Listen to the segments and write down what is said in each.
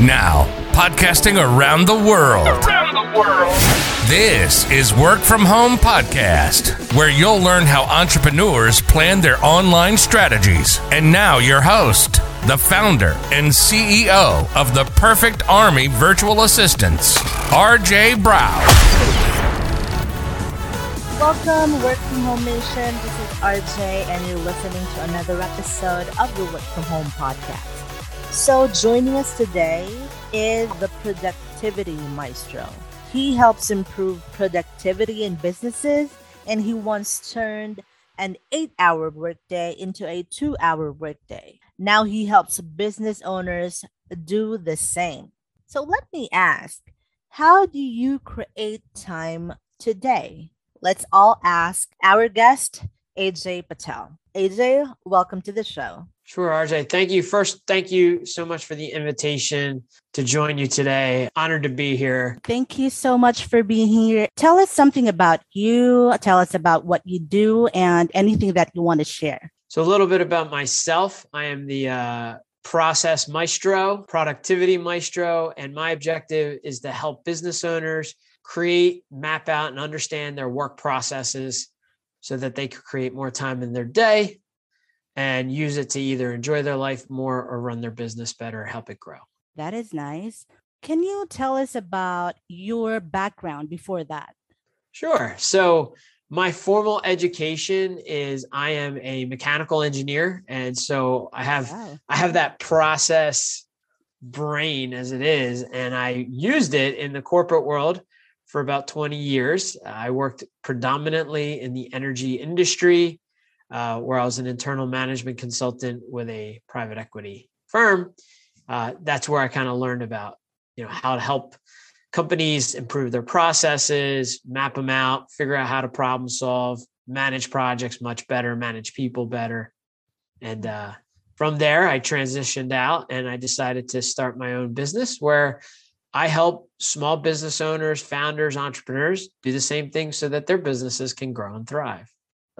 Now, podcasting around the world. Around the world. This is Work From Home Podcast, where you'll learn how entrepreneurs plan their online strategies. And now, your host, the founder and CEO of the Perfect Army Virtual Assistants, RJ Brown. Welcome, Work From Home Nation. This is RJ, and you're listening to another episode of the Work From Home Podcast. So, joining us today is the Productivity Maestro. He helps improve productivity in businesses, and he once turned an eight hour workday into a two hour workday. Now he helps business owners do the same. So, let me ask how do you create time today? Let's all ask our guest, Ajay Patel. Ajay, welcome to the show. Sure, RJ. Thank you. First, thank you so much for the invitation to join you today. Honored to be here. Thank you so much for being here. Tell us something about you. Tell us about what you do and anything that you want to share. So, a little bit about myself. I am the uh, process maestro, productivity maestro, and my objective is to help business owners create, map out, and understand their work processes so that they could create more time in their day and use it to either enjoy their life more or run their business better, help it grow. That is nice. Can you tell us about your background before that? Sure. So, my formal education is I am a mechanical engineer and so I have wow. I have that process brain as it is and I used it in the corporate world for about 20 years. I worked predominantly in the energy industry uh, where I was an internal management consultant with a private equity firm. Uh, that's where I kind of learned about, you know, how to help companies improve their processes, map them out, figure out how to problem solve, manage projects much better, manage people better. And uh, from there, I transitioned out and I decided to start my own business where I help small business owners, founders, entrepreneurs do the same thing so that their businesses can grow and thrive.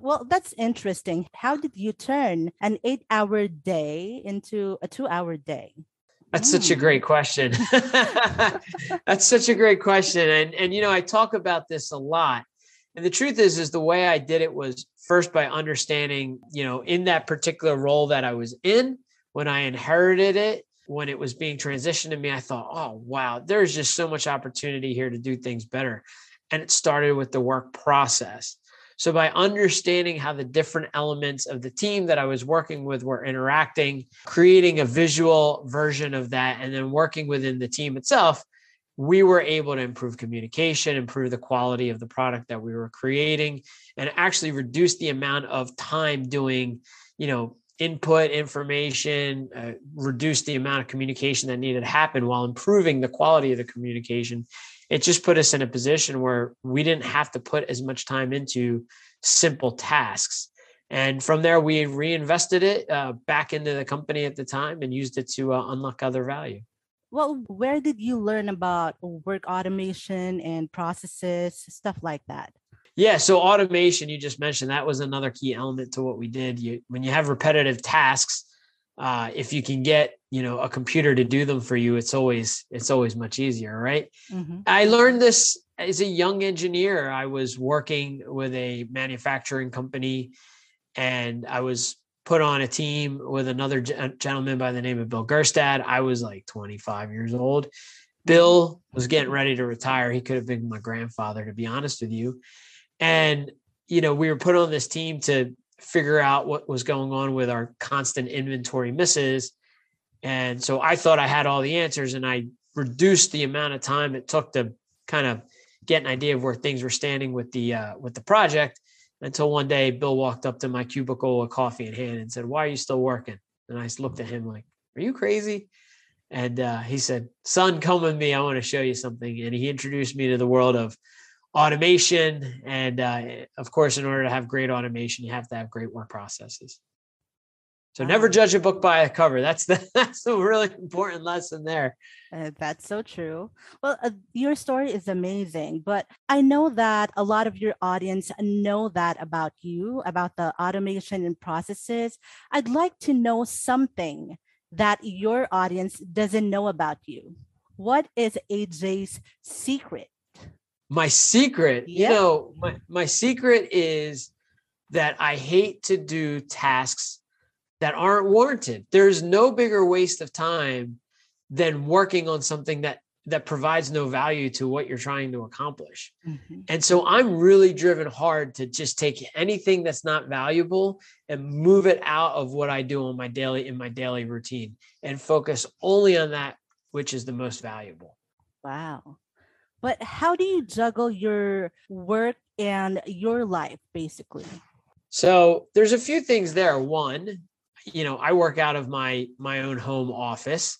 Well, that's interesting. How did you turn an eight hour day into a two hour day? That's mm. such a great question. that's such a great question. And, and, you know, I talk about this a lot. And the truth is, is the way I did it was first by understanding, you know, in that particular role that I was in, when I inherited it, when it was being transitioned to me, I thought, oh, wow, there's just so much opportunity here to do things better. And it started with the work process. So, by understanding how the different elements of the team that I was working with were interacting, creating a visual version of that, and then working within the team itself, we were able to improve communication, improve the quality of the product that we were creating, and actually reduce the amount of time doing, you know, input information, uh, reduce the amount of communication that needed to happen while improving the quality of the communication it just put us in a position where we didn't have to put as much time into simple tasks. And from there, we reinvested it uh, back into the company at the time and used it to uh, unlock other value. Well, where did you learn about work automation and processes, stuff like that? Yeah, so automation, you just mentioned that was another key element to what we did. You, when you have repetitive tasks, uh, if you can get you know a computer to do them for you it's always it's always much easier right? Mm-hmm. i learned this as a young engineer. I was working with a manufacturing company and i was put on a team with another gentleman by the name of bill gerstad. I was like 25 years old. Bill was getting ready to retire. He could have been my grandfather to be honest with you and you know we were put on this team to figure out what was going on with our constant inventory misses. And so I thought I had all the answers and I reduced the amount of time it took to kind of get an idea of where things were standing with the uh, with the project until one day Bill walked up to my cubicle with coffee in hand and said, "Why are you still working?" And I looked at him like, "Are you crazy?" And uh, he said, "Son, come with me. I want to show you something." And he introduced me to the world of automation. And uh, of course, in order to have great automation, you have to have great work processes. So never judge a book by a cover. That's the that's a really important lesson there. Uh, that's so true. Well, uh, your story is amazing, but I know that a lot of your audience know that about you, about the automation and processes. I'd like to know something that your audience doesn't know about you? What is Ajay's secret? My secret, you know, my, my secret is that I hate to do tasks that aren't warranted. There's no bigger waste of time than working on something that that provides no value to what you're trying to accomplish. Mm-hmm. And so I'm really driven hard to just take anything that's not valuable and move it out of what I do on my daily in my daily routine and focus only on that which is the most valuable. Wow. But how do you juggle your work and your life basically? So there's a few things there. One, you know, I work out of my my own home office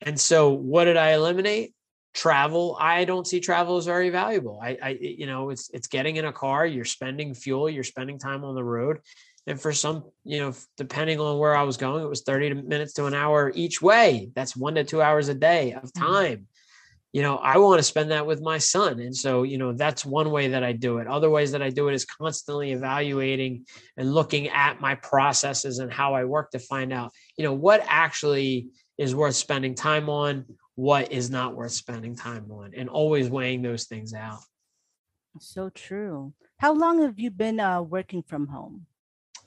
and so what did I eliminate? Travel. I don't see travel as very valuable. I, I, you know, it's it's getting in a car, you're spending fuel, you're spending time on the road. And for some, you know, depending on where I was going, it was 30 minutes to an hour each way. That's one to two hours a day of mm-hmm. time. You know, I want to spend that with my son. And so, you know, that's one way that I do it. Other ways that I do it is constantly evaluating and looking at my processes and how I work to find out, you know, what actually is worth spending time on, what is not worth spending time on, and always weighing those things out. So true. How long have you been uh, working from home?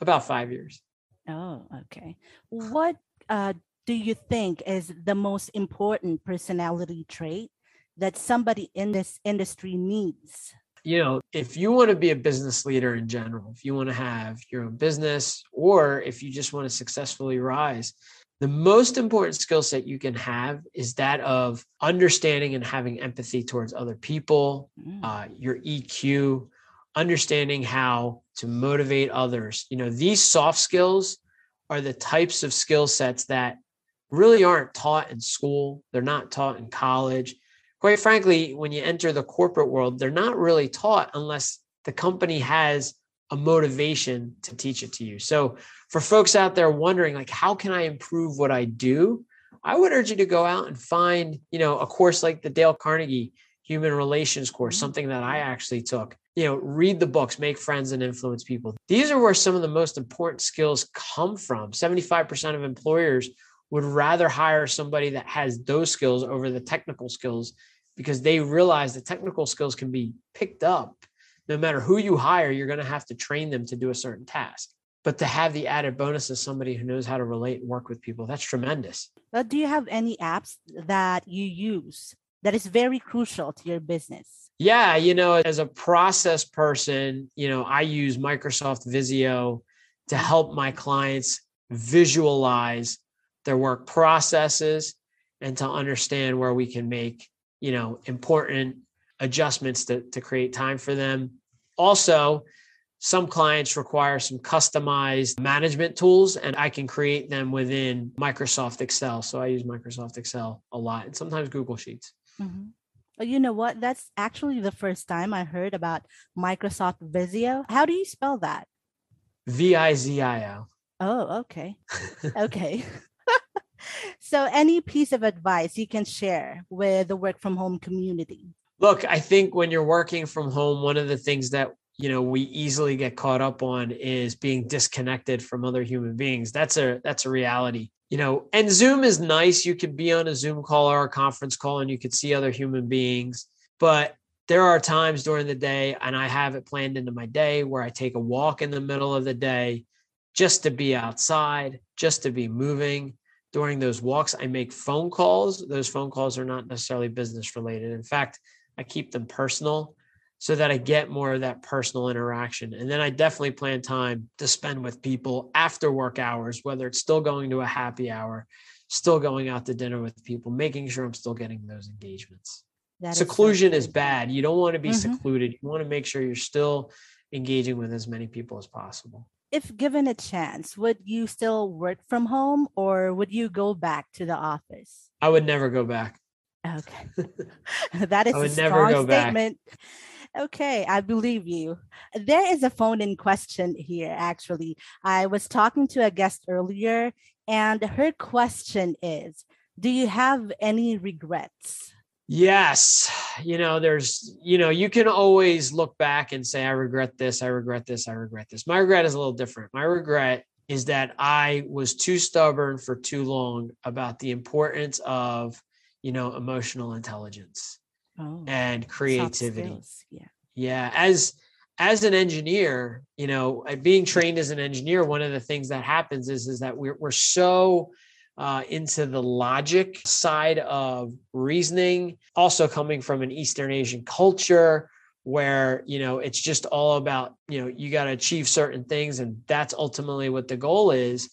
About five years. Oh, okay. What uh, do you think is the most important personality trait that somebody in this industry needs? You know, if you want to be a business leader in general, if you want to have your own business, or if you just want to successfully rise, the most important skill set you can have is that of understanding and having empathy towards other people, mm. uh, your EQ, understanding how to motivate others. You know, these soft skills are the types of skill sets that really aren't taught in school, they're not taught in college. Quite frankly, when you enter the corporate world, they're not really taught unless the company has a motivation to teach it to you. So for folks out there wondering like how can I improve what I do? I would urge you to go out and find, you know, a course like the Dale Carnegie human relations course, mm-hmm. something that I actually took. You know, read the books, make friends and influence people. These are where some of the most important skills come from. 75% of employers would rather hire somebody that has those skills over the technical skills because they realize the technical skills can be picked up no matter who you hire, you're going to have to train them to do a certain task. But to have the added bonus of somebody who knows how to relate and work with people, that's tremendous. But do you have any apps that you use that is very crucial to your business? Yeah, you know, as a process person, you know, I use Microsoft Visio to help my clients visualize their work processes and to understand where we can make, you know, important adjustments to, to create time for them. Also, some clients require some customized management tools, and I can create them within Microsoft Excel. So I use Microsoft Excel a lot and sometimes Google Sheets. Mm-hmm. You know what? That's actually the first time I heard about Microsoft Visio. How do you spell that? V I Z I O. Oh, okay. okay. So, any piece of advice you can share with the work from home community? Look, I think when you're working from home, one of the things that you know we easily get caught up on is being disconnected from other human beings. That's a that's a reality. You know, and Zoom is nice. You could be on a Zoom call or a conference call and you could see other human beings. But there are times during the day, and I have it planned into my day where I take a walk in the middle of the day just to be outside, just to be moving. During those walks, I make phone calls. Those phone calls are not necessarily business related. In fact, I keep them personal so that I get more of that personal interaction. And then I definitely plan time to spend with people after work hours, whether it's still going to a happy hour, still going out to dinner with people, making sure I'm still getting those engagements. That Seclusion is, so is, bad. You don't want to be mm-hmm. secluded. You want to make sure you're still engaging with as many people as possible. If given a chance, would you still work from home or would you go back to the office? I would never go back. Okay. that is a strong statement. Back. Okay, I believe you. There is a phone in question here, actually. I was talking to a guest earlier, and her question is Do you have any regrets? Yes. You know, there's, you know, you can always look back and say, I regret this, I regret this, I regret this. My regret is a little different. My regret is that I was too stubborn for too long about the importance of, you know, emotional intelligence Oh, and creativity. Yeah. Yeah, as as an engineer, you know, uh, being trained as an engineer, one of the things that happens is is that we're we're so uh, into the logic side of reasoning, also coming from an Eastern Asian culture where you know it's just all about you know you got to achieve certain things and that's ultimately what the goal is.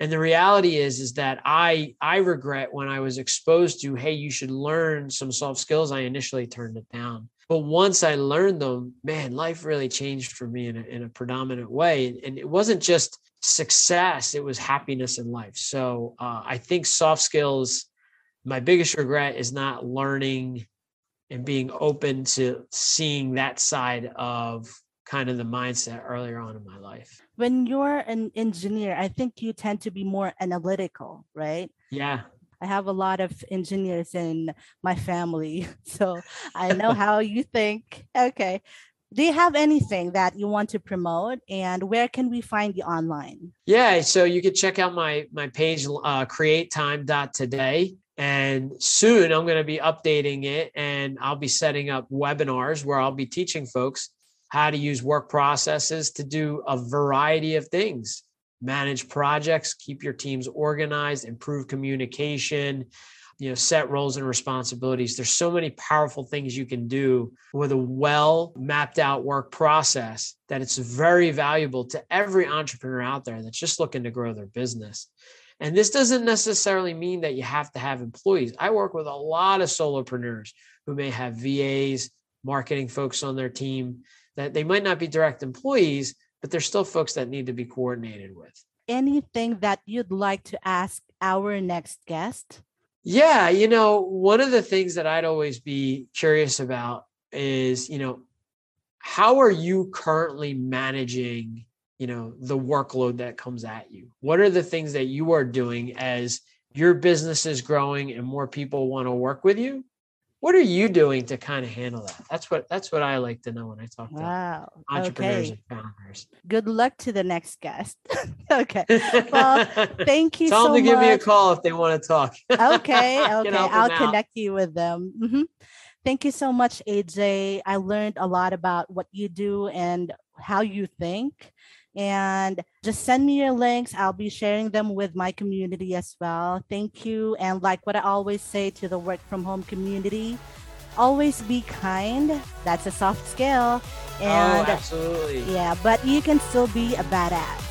And the reality is is that i i regret when i was exposed to hey you should learn some soft skills. I initially turned it down but once i learned them man life really changed for me in a, in a predominant way. And it wasn't just success it was happiness in life. So uh, i think soft skills my biggest regret is not learning and being open to seeing that side of kind of the mindset earlier on in my life. When you're an engineer, I think you tend to be more analytical, right? yeah I have a lot of engineers in my family, so I know how you think. Okay. Do you have anything that you want to promote and where can we find you online? Yeah, so you can check out my my page, uh, createtime.today. And soon I'm going to be updating it and I'll be setting up webinars where I'll be teaching folks how to use work processes to do a variety of things manage projects, keep your teams organized, improve communication, you know, set roles and responsibilities. There's so many powerful things you can do with a well mapped out work process that it's very valuable to every entrepreneur out there that's just looking to grow their business. And this doesn't necessarily mean that you have to have employees. I work with a lot of solopreneurs who may have VAs, marketing folks on their team that they might not be direct employees, but they're still folks that need to be coordinated with. Anything that you'd like to ask our next guest? Yeah, you know, one of the things that I'd always be curious about is, you know, how are you currently managing, you know, the workload that comes at you? What are the things that you are doing as your business is growing and more people want to work with you? What are you doing to kind of handle that? That's what that's what I like to know when I talk to Wow. entrepreneurs Okay. and founders. Good luck to the next guest. okay. Well, thank you so much. Tell so them to give me a call if they want to talk. okay okay i'll out. connect you with them Mhm. thank you so much ajay i learned a lot about what you do and how you think and just send me your links. I'll be sharing them with my community as well. Thank you. And like what i always say to the work from home community always be kind. That's a soft skill. Oh, and absolutely. yeah but you can still be a badass